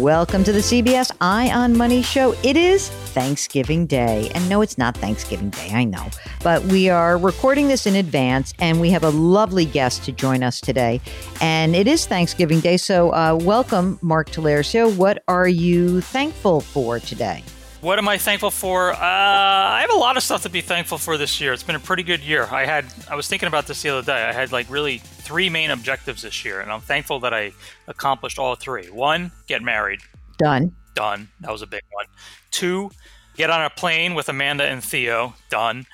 Welcome to the CBS Eye on Money show. It is Thanksgiving Day. And no, it's not Thanksgiving Day, I know. But we are recording this in advance, and we have a lovely guest to join us today. And it is Thanksgiving Day. So, uh, welcome, Mark Talercio. What are you thankful for today? What am I thankful for? Uh, I have a lot of stuff to be thankful for this year. It's been a pretty good year. I had I was thinking about this the other day. I had like really three main objectives this year, and I'm thankful that I accomplished all three. One, get married. Done. Done. That was a big one. Two, get on a plane with Amanda and Theo. Done.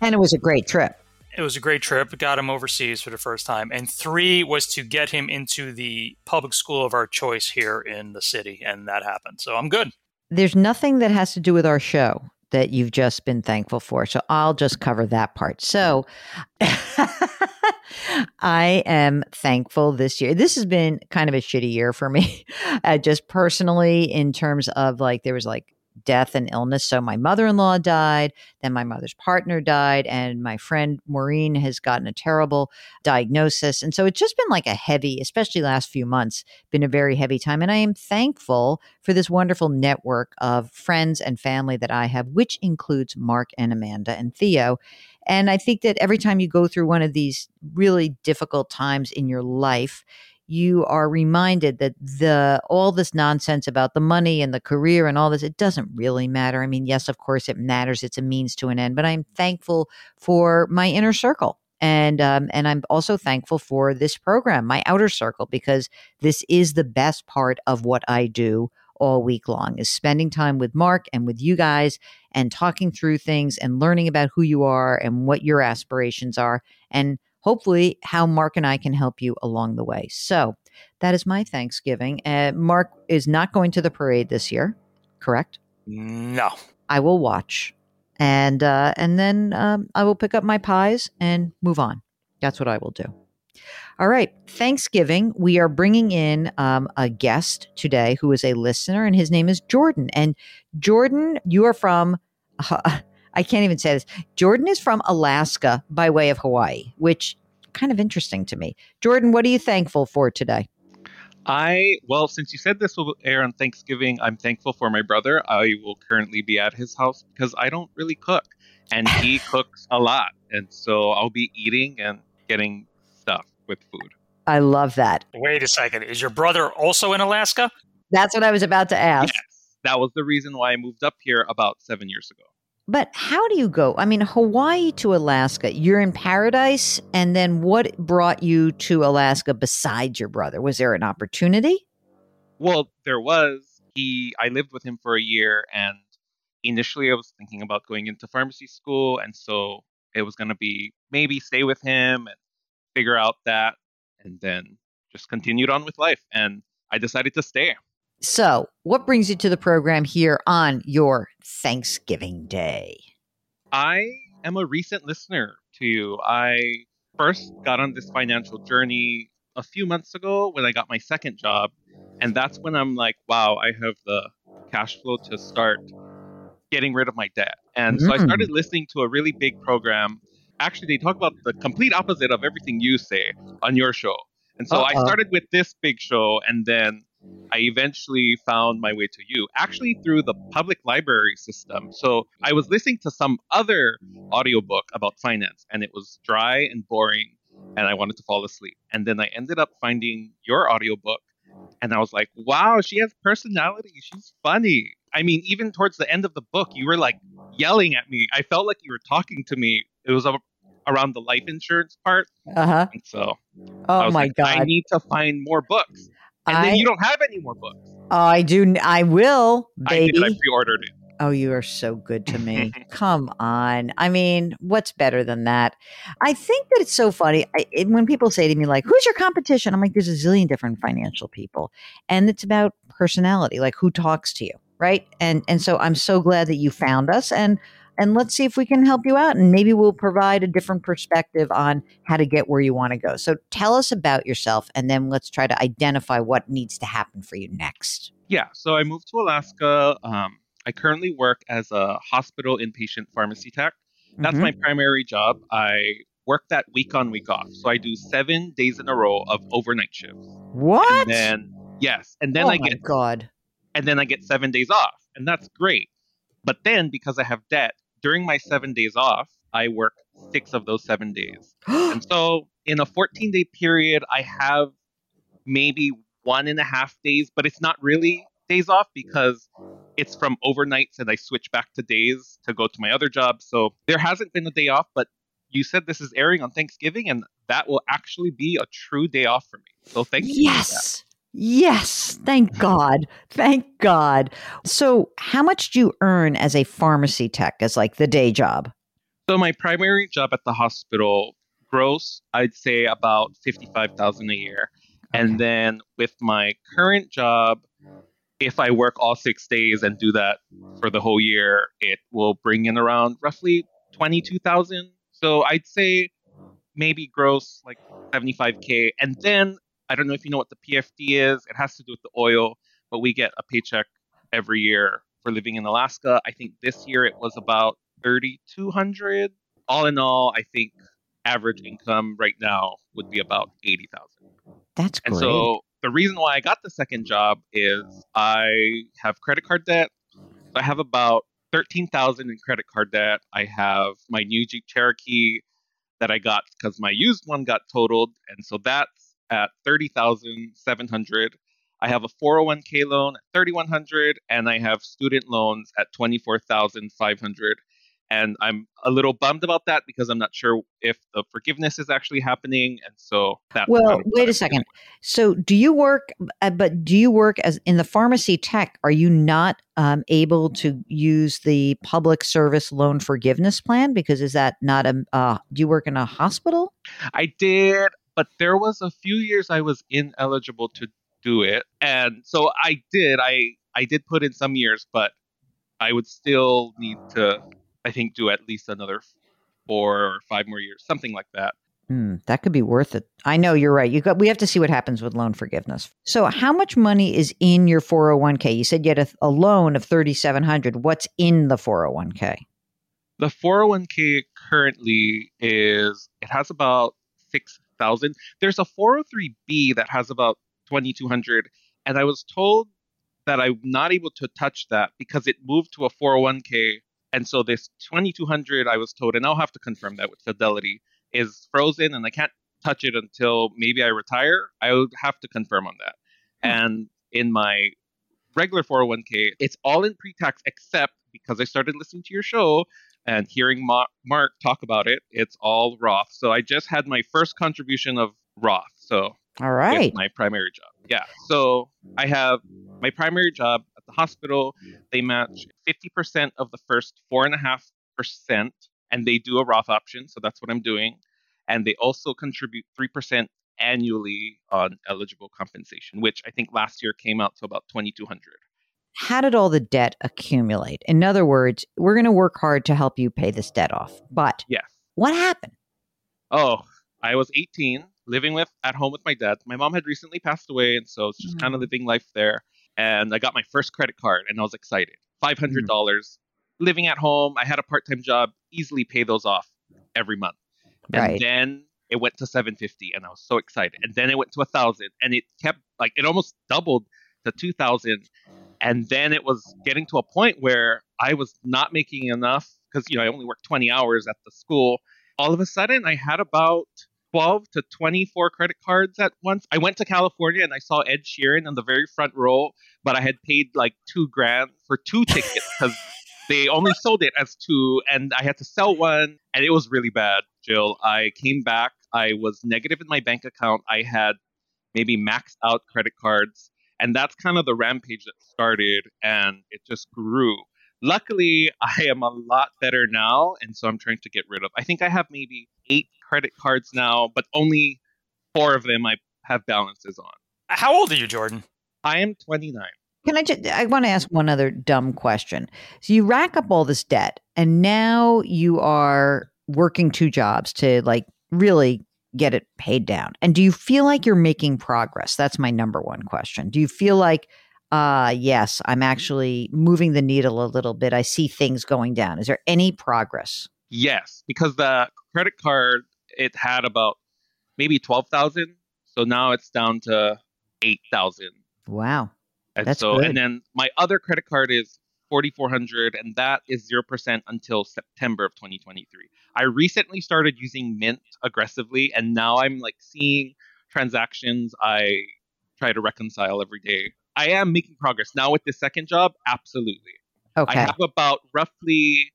And it was a great trip. It was a great trip. Got him overseas for the first time. And three was to get him into the public school of our choice here in the city, and that happened. So I'm good there's nothing that has to do with our show that you've just been thankful for. So I'll just cover that part. So I am thankful this year. This has been kind of a shitty year for me, uh, just personally, in terms of like, there was like death and illness. So my mother in law died, then my mother's partner died, and my friend Maureen has gotten a terrible diagnosis. And so it's just been like a heavy, especially last few months, been a very heavy time. And I am thankful for this wonderful network of friends and family that I have, which includes Mark and Amanda and Theo. And I think that every time you go through one of these really difficult times in your life, you are reminded that the all this nonsense about the money and the career and all this it doesn't really matter. I mean yes of course it matters. It's a means to an end but i'm thankful for my inner circle. And um, and i'm also thankful for this program my outer circle because this is the best part of what i do all week long is spending time with mark and with you guys and talking through things and learning about who you are and what your aspirations are. And hopefully how Mark and I can help you along the way. So that is my Thanksgiving. Uh, Mark is not going to the parade this year, correct? No. I will watch, and uh, and then um, I will pick up my pies and move on. That's what I will do. All right, Thanksgiving. We are bringing in um, a guest today who is a listener, and his name is Jordan. And Jordan, you are from. Uh, I can't even say this. Jordan is from Alaska by way of Hawaii, which kind of interesting to me. Jordan, what are you thankful for today? I well, since you said this will air on Thanksgiving, I'm thankful for my brother. I will currently be at his house because I don't really cook, and he cooks a lot, and so I'll be eating and getting stuff with food. I love that. Wait a second, is your brother also in Alaska? That's what I was about to ask. Yes, that was the reason why I moved up here about seven years ago. But how do you go? I mean, Hawaii to Alaska, you're in paradise. And then what brought you to Alaska besides your brother? Was there an opportunity? Well, there was. He, I lived with him for a year, and initially I was thinking about going into pharmacy school. And so it was going to be maybe stay with him and figure out that, and then just continued on with life. And I decided to stay. So, what brings you to the program here on your Thanksgiving Day? I am a recent listener to you. I first got on this financial journey a few months ago when I got my second job. And that's when I'm like, wow, I have the cash flow to start getting rid of my debt. And mm. so I started mm. listening to a really big program actually they talk about the complete opposite of everything you say on your show. And so I Uh-oh. started with this big show and then I eventually found my way to you, actually through the public library system. So I was listening to some other audiobook about finance, and it was dry and boring, and I wanted to fall asleep. And then I ended up finding your audiobook, and I was like, wow, she has personality. She's funny. I mean, even towards the end of the book, you were like yelling at me. I felt like you were talking to me. It was a, around the life insurance part. Uh huh. And so Oh my like, I need to find more books. And I, then you don't have any more books. Oh, I do. I will, I baby. did. I pre-ordered it. Oh, you are so good to me. Come on. I mean, what's better than that? I think that it's so funny. I, it, when people say to me, like, who's your competition? I'm like, there's a zillion different financial people. And it's about personality, like who talks to you, right? And and so I'm so glad that you found us and and let's see if we can help you out and maybe we'll provide a different perspective on how to get where you want to go. So tell us about yourself and then let's try to identify what needs to happen for you next. Yeah. So I moved to Alaska. Um, I currently work as a hospital inpatient pharmacy tech. That's Mhm. my primary job. I work that week on, week off. So I do seven days in a row of overnight shifts. What? And then yes, and then oh I get God. and then I get seven days off, and that's great. But then because I have debt, during my seven days off, I work six of those seven days. And so in a 14 day period, I have maybe one and a half days, but it's not really days off because it's from overnights and I switch back to days to go to my other job. So there hasn't been a day off, but you said this is airing on Thanksgiving and that will actually be a true day off for me. So thank you. for that. Yes. Yes. Thank God. Thank God. So, how much do you earn as a pharmacy tech, as like the day job? So my primary job at the hospital, gross, I'd say about fifty-five thousand a year, and then with my current job, if I work all six days and do that for the whole year, it will bring in around roughly twenty-two thousand. So I'd say maybe gross like seventy-five k, and then I don't know if you know what the PFD is. It has to do with the oil, but we get a paycheck every year for living in Alaska. I think this year it was about 3200 all in all i think average income right now would be about 80000 That's great. and so the reason why i got the second job is i have credit card debt i have about 13000 in credit card debt i have my new jeep cherokee that i got because my used one got totaled and so that's at 30700 I have a 401k loan at 3100 and I have student loans at 24,500 and I'm a little bummed about that because I'm not sure if the forgiveness is actually happening and so that well, kind of what wait a second. So, do you work, uh, but do you work as in the pharmacy tech? Are you not um, able to use the public service loan forgiveness plan? Because is that not a, uh, do you work in a hospital? I did but there was a few years I was ineligible to do it and so I did I I did put in some years but I would still need to I think do at least another 4 or 5 more years something like that Hmm, that could be worth it. I know you're right. You got. We have to see what happens with loan forgiveness. So, how much money is in your 401k? You said you had a, a loan of 3,700. What's in the 401k? The 401k currently is it has about 6,000. There's a 403b that has about 2200 and I was told that I'm not able to touch that because it moved to a 401k and so this 2200 I was told and I'll have to confirm that with Fidelity is frozen and I can't touch it until maybe I retire. I would have to confirm on that. Hmm. And in my regular 401k, it's all in pre-tax except because I started listening to your show and hearing Ma- Mark talk about it, it's all Roth. So I just had my first contribution of Roth. So All right. my primary job. Yeah. So I have my primary job at the hospital. They match 50% of the first four and a half percent, and they do a Roth option. So that's what I'm doing. And they also contribute 3% annually on eligible compensation, which I think last year came out to about 2200 How did all the debt accumulate? In other words, we're going to work hard to help you pay this debt off. But Yes. what happened? Oh, I was 18, living with at home with my dad. My mom had recently passed away, and so I was just kind of mm. living life there. And I got my first credit card, and I was excited. Five hundred mm. dollars, living at home. I had a part-time job, easily pay those off every month. and Right. then it went to 750 and i was so excited and then it went to a thousand and it kept like it almost doubled to 2000 and then it was getting to a point where i was not making enough because you know i only worked 20 hours at the school. All of a sudden i had about 12 to 24 credit cards at once. I went to california and i saw ed sheeran in the very front row but i had paid like two grand for two tickets because they only sold it as two and i had to sell one and it was really bad jill. I came back. I was negative in my bank account. I had maybe maxed out credit cards and that's kind of the rampage that started and it just grew luckily i am a lot better now and so i'm trying to get rid of i think i have maybe eight credit cards now but only four of them i have balances on How old are you, Jordan? i am 29 Can I just, I want to ask one other dumb question. So you rack up all this debt and now you are working two jobs to like really get it paid down. And do you feel like you're making progress? That's my number one question. Do you feel like, uh, yes, I'm actually moving the needle a little bit. I see things going down. Is there any progress? Yes, because the credit card it had about maybe twelve thousand, so now it's down to eight thousand. Wow. And That's so, good. and then my other credit card is forty four hundred, and that is zero percent until September of twenty twenty three. I recently started using Mint aggressively, and now I'm like seeing transactions I try to reconcile every day. I am making progress now with the second job. Absolutely. I have about roughly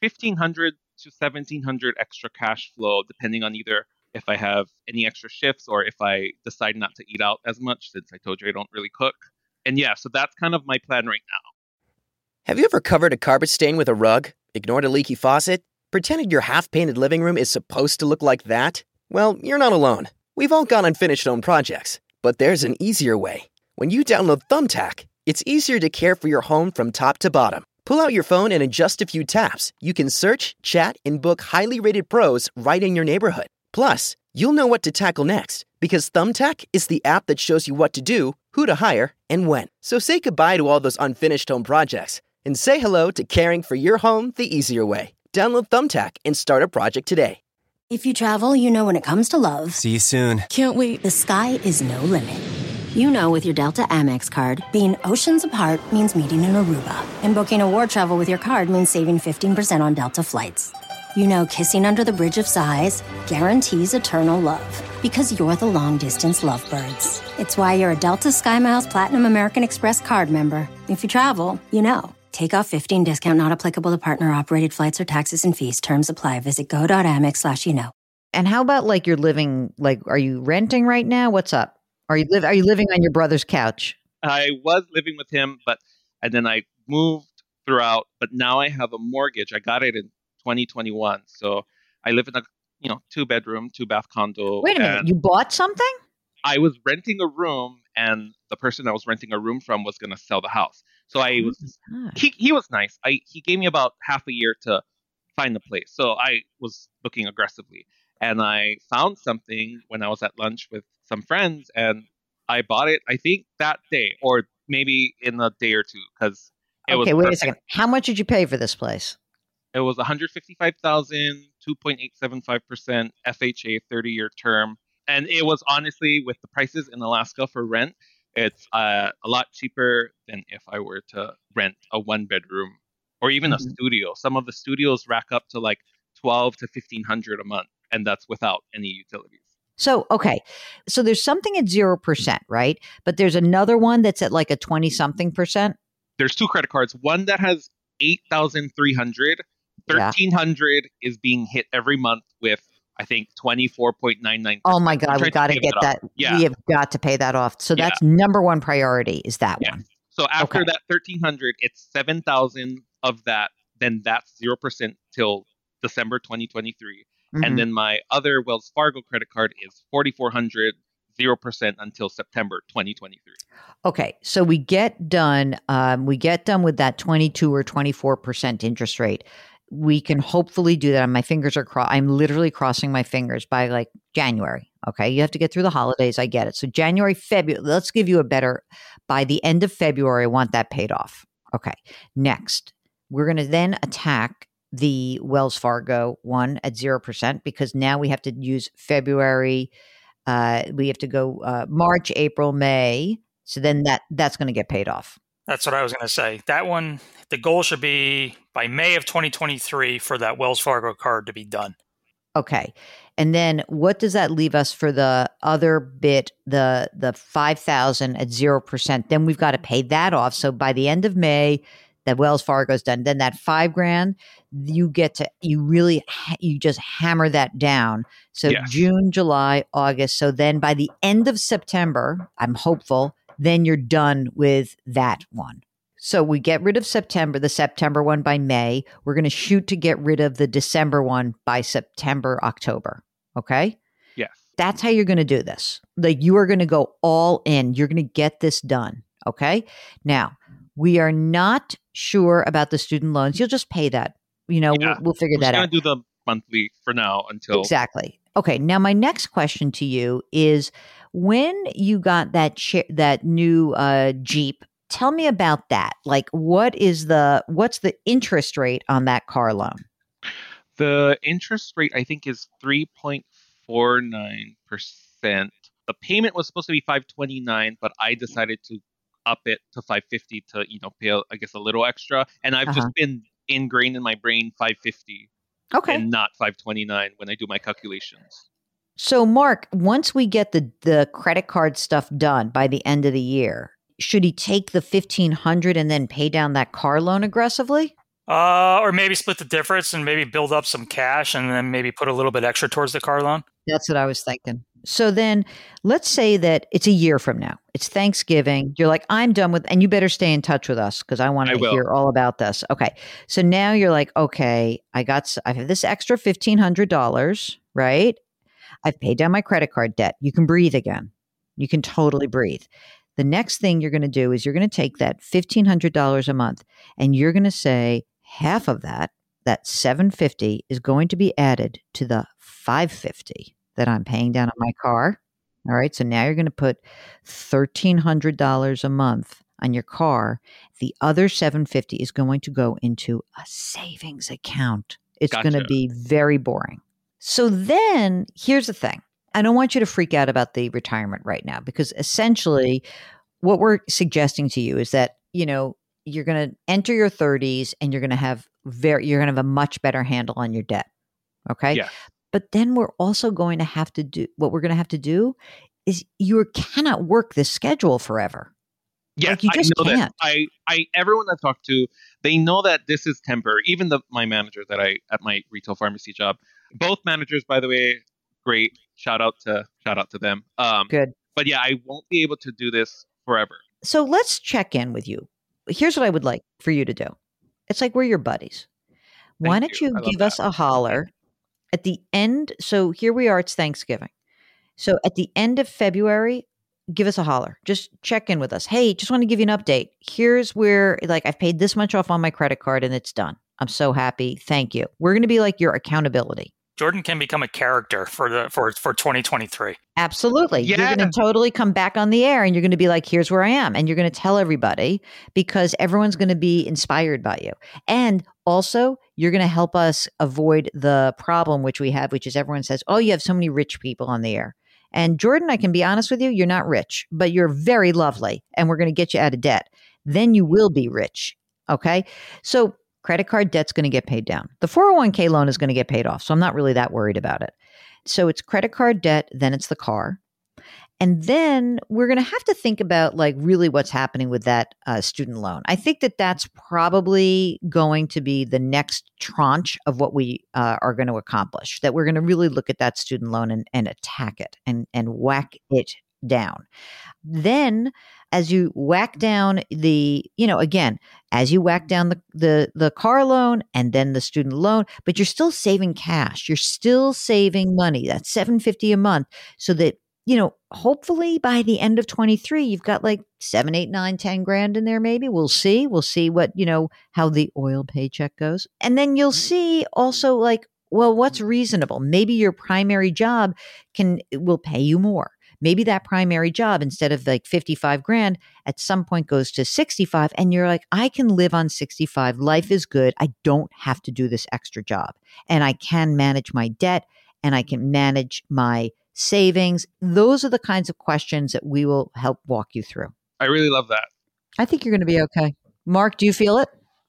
1500 to 1700 extra cash flow depending on either if I have any extra shifts or if I decide not to eat out as much since I told you I don't really cook. And yeah, so that's kind of my plan right now. Have you ever covered a carpet stain with a rug, ignored a leaky faucet, pretended your half painted living room is supposed to look like that? Well, you're not alone. We've all got unfinished home projects, but there's an easier way. When you download Thumbtack, it's easier to care for your home from top to bottom. Pull out your phone and in just a few taps, you can search, chat, and book highly rated pros right in your neighborhood. Plus, you'll know what to tackle next because Thumbtack is the app that shows you what to do, who to hire, and when. So say goodbye to all those unfinished home projects and say hello to caring for your home the easier way. Download Thumbtack and start a project today. If you travel, you know when it comes to love, See you soon. Can't wait. the sky is no limit. You know with your Delta Amex card, being oceans apart means meeting in Aruba, and booking a war travel with your card means saving 15% on Delta flights. You know kissing under the bridge of sighs guarantees eternal love because you're the long distance lovebirds. It's why you're a Delta SkyMiles Platinum American Express card member. If you travel, you know. Take off 15 discount not applicable to partner operated flights or taxes and fees. Terms apply. Visit go.amex slash you know. And how about like you're living, like, are you renting right now? What's up? Are you, live, are you living on your brother's couch? I was living with him, but and then I moved throughout, but now I have a mortgage. I got it in 2021. So I live in a you know two bedroom, two bath condo. Wait a minute. You bought something? I was renting a room, and the person I was renting a room from was going to sell the house. So I was he he was nice. I he gave me about half a year to find the place. So I was looking aggressively, and I found something when I was at lunch with some friends, and I bought it. I think that day, or maybe in a day or two, because it okay, was Okay, wait a second. How much did you pay for this place? It was 155,000, 2.875% FHA 30 year term. And it was honestly, with the prices in Alaska for rent, it's uh, a lot cheaper than if I were to rent a one bedroom or even a Mhm. studio. Some of the studios rack up to like 12 to 1500 a month, and that's without any utilities. So, okay. So there's something at 0%, right? But there's another one that's at like a 20 something percent. There's two credit cards. One that has 8,300, Yeah. 1,300 is being hit every month with, I think, 24.99. Oh my God, we got to get that. Yeah. We have got to pay that off. So Yeah. that's number one priority is that Yeah. one. So after Okay. that 1300, it's 7000 of that. Then that's 0% till December 2023. Mhm. And then my other Wells Fargo credit card is 4400, 0% until September 2023. Okay, so we get done. Um, we get done with that twenty-two or twenty-four percent interest rate. We can hopefully do that. My fingers are crossed. I'm literally crossing my fingers by like January. Okay, you have to get through the holidays. I get it. So January, February. Let's give you a better. By the end of February, I want that paid off. Okay. Next, we're going to then attack the Wells Fargo one at 0% because now we have to use February. Uh, we have to go uh, March, April, May. So then that that's going to get paid off. That's what I was going to say. That one, the goal should be by May of 2023 for that Wells Fargo card to be done. Okay. And then what does that leave us for the other bit, the the 5000 at 0%? Then we've got to pay that off. So by the end of May, that Wells Fargo's done. Then that 5 grand, you get to you really you just hammer that down. So Yes. June, July, August. So then by the end of September, I'm hopeful, then you're done with that one. So we get rid of September, the September one by May. We're going to shoot to get rid of the December one by September, October. Okay? Yes. That's how you're going to do this. Like you are going to go all in. You're going to get this done. Okay? Now, we are not sure about the student loans. You'll just pay that. You know, Yeah. we'll, we'll figure We're that out. do the monthly for now until Exactly. Okay. Now, my next question to you is: When you got that cha- that new uh, Jeep, tell me about that. Like, what is the what's the interest rate on that car loan? the interest rate I think is three point four nine percent. The payment was supposed to be five twenty nine, but I decided to up it to five fifty to you know pay I guess a little extra, and I've Uh-huh. just been ingrained in my brain five fifty Okay. and not five twenty nine when I do my calculations. So, Mark, once we get the the credit card stuff done by the end of the year, should he take the fifteen hundred and then pay down that car loan aggressively? Uh, or maybe split the difference and maybe build up some cash and then maybe put a little bit extra towards the car loan. That's what I was thinking. So then let's say that it's a year from now. It's Thanksgiving. You're like, I'm done with, and you better stay in touch with us because I want to hear all about this. Okay. So now you're like, okay, I got, s- I have this extra $1,500, right? I've paid down my credit card debt. You can breathe again. You can totally breathe. The next thing you're going to do is you're going to take that $1,500 a month and you're going to say half of that, that 750 is going to be added to the 550 that I'm paying down on my car. All right. So now you're going to put $1,300 a month on your car. The other 750 is going to go into a savings account. It's going to be very boring. So then here's the thing. I don't want you to freak out about the retirement right now because essentially what we're suggesting to you is that, you know, you're going to enter your 30s and you're going to have very you're going to have a much better handle on your debt. Okay? Yes. But then we're also going to have to do what we're going to have to do is you cannot work this schedule forever. Yeah, Like, you just I know that. can't. I, I, everyone I talk to, they know that this is temporary. Even the my manager that I at my retail pharmacy job, both managers, by the way, great. Shout out to shout out to them. Um, Good. But yeah, I won't be able to do this forever. So let's check in with you. Here's what I would like for you to do. It's like we're your buddies. Why Thank don't you. you give us that. a holler at the end? So here we are, it's Thanksgiving. So at the end of February, give us a holler. Just check in with us. Hey, just want to give you an update. Here's where, like, I've paid this much off on my credit card and it's done. I'm so happy. Thank you. We're going to be like your accountability. Jordan can become a character for the for for 2023. Absolutely. You're going to totally come back on the air and you're going to be like, here's where I am. And you're going to tell everybody because everyone's going to be inspired by you. And also, you're going to help us avoid the problem which we have, which is everyone says, oh, you have so many rich people on the air. And Jordan, I can be honest with you, you're not rich, but you're very lovely. And we're going to get you out of debt. Then you will be rich. Okay. So, credit card debt's going to get paid down. The 401k loan is going to get paid off. So, I'm not really that worried about it. So it's credit card debt, then it's the car. And then we're going to have to think about like really what's happening with that uh, student loan. I think that that's probably going to be the next tranche of what we uh, are going to accomplish. That we're going to really look at that student loan and, and attack it and and whack it down. Then, as you whack down the, you know, again, as you whack down the, the the car loan and then the student loan, but you're still saving cash. You're still saving money. That's 750 a month. So that, you know, hopefully by the end of 23, you've got like seven, eight, nine, 10 grand in there, maybe. We'll see. We'll see what, you know, how the oil paycheck goes. And then you'll mm-hmm. see also like, well, what's reasonable? Maybe your primary job can will pay you more. Maybe that primary job instead of like 55 grand at some point goes to 65 and you're like I can live on 65 life is good I don't have to do this extra job and I can manage my debt and I can manage my savings those are the kinds of questions that we will help walk you through I really love that. I think you're going to be okay Mark do you feel it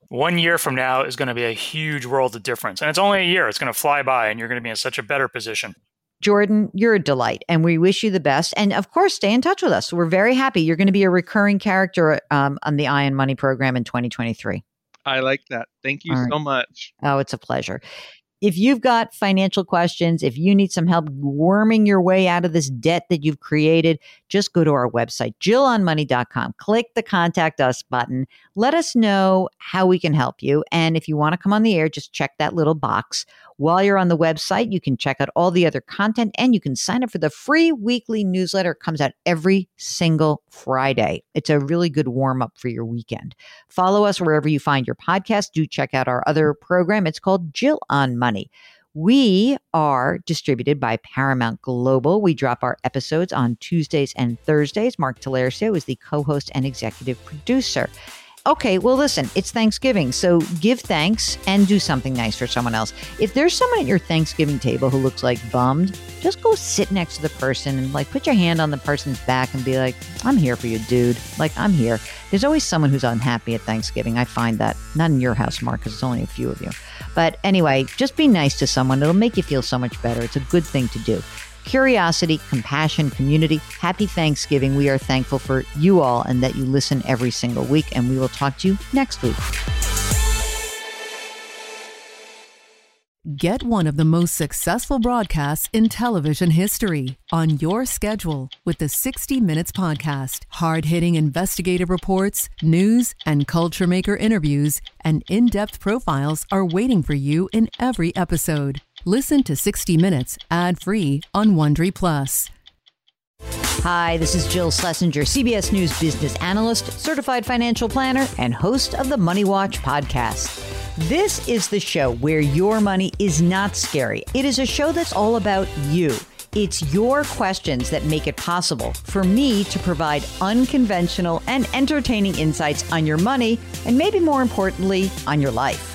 one year from now is going to be a huge world of difference. And it's only a year. It's going to fly by and you're going to be in such a better position. Jordan, you're a delight, and we wish you the best. And of course, stay in touch with us. We're very happy. You're going to be a recurring character um, on the Ion Money program in 2023. I like that. Thank you All so much. Oh, it's a pleasure. If you've got financial questions, if you need some help worming your way out of this debt that you've created, just go to our website, jillonmoney.com. Click the contact us button. Let us know how we can help you. And if you want to come on the air, just check that little box. While you're on the website, you can check out all the other content and you can sign up for the free weekly newsletter. It comes out every single Friday. It's a really good warm up for your weekend. Follow us wherever you find your podcast. Do check out our other program. It's called Jill on Money. We are distributed by Paramount Global. We drop our episodes on Tuesdays and Thursdays. Mark Talercio is the co host and executive producer. Okay, well, listen, it's Thanksgiving, so give thanks and do something nice for someone else. If there's someone at your Thanksgiving table who looks like bummed, just go sit next to the person and like put your hand on the person's back and be like, I'm here for you, dude. Like, I'm here. There's always someone who's unhappy at Thanksgiving. I find that. Not in your house, Mark, because it's only a few of you. But anyway, just be nice to someone. It'll make you feel so much better. It's a good thing to do curiosity, compassion, community. Happy Thanksgiving. We are thankful for you all and that you listen every single week. And we will talk to you next week. Get one of the most successful broadcasts in television history on your schedule with the 60 Minutes Podcast. Hard hitting investigative reports, news, and culture maker interviews, and in depth profiles are waiting for you in every episode. Listen to 60 Minutes ad free on Wondery Plus. Hi, this is Jill Schlesinger, CBS News business analyst, certified financial planner, and host of the Money Watch podcast. This is the show where your money is not scary. It is a show that's all about you. It's your questions that make it possible for me to provide unconventional and entertaining insights on your money, and maybe more importantly, on your life.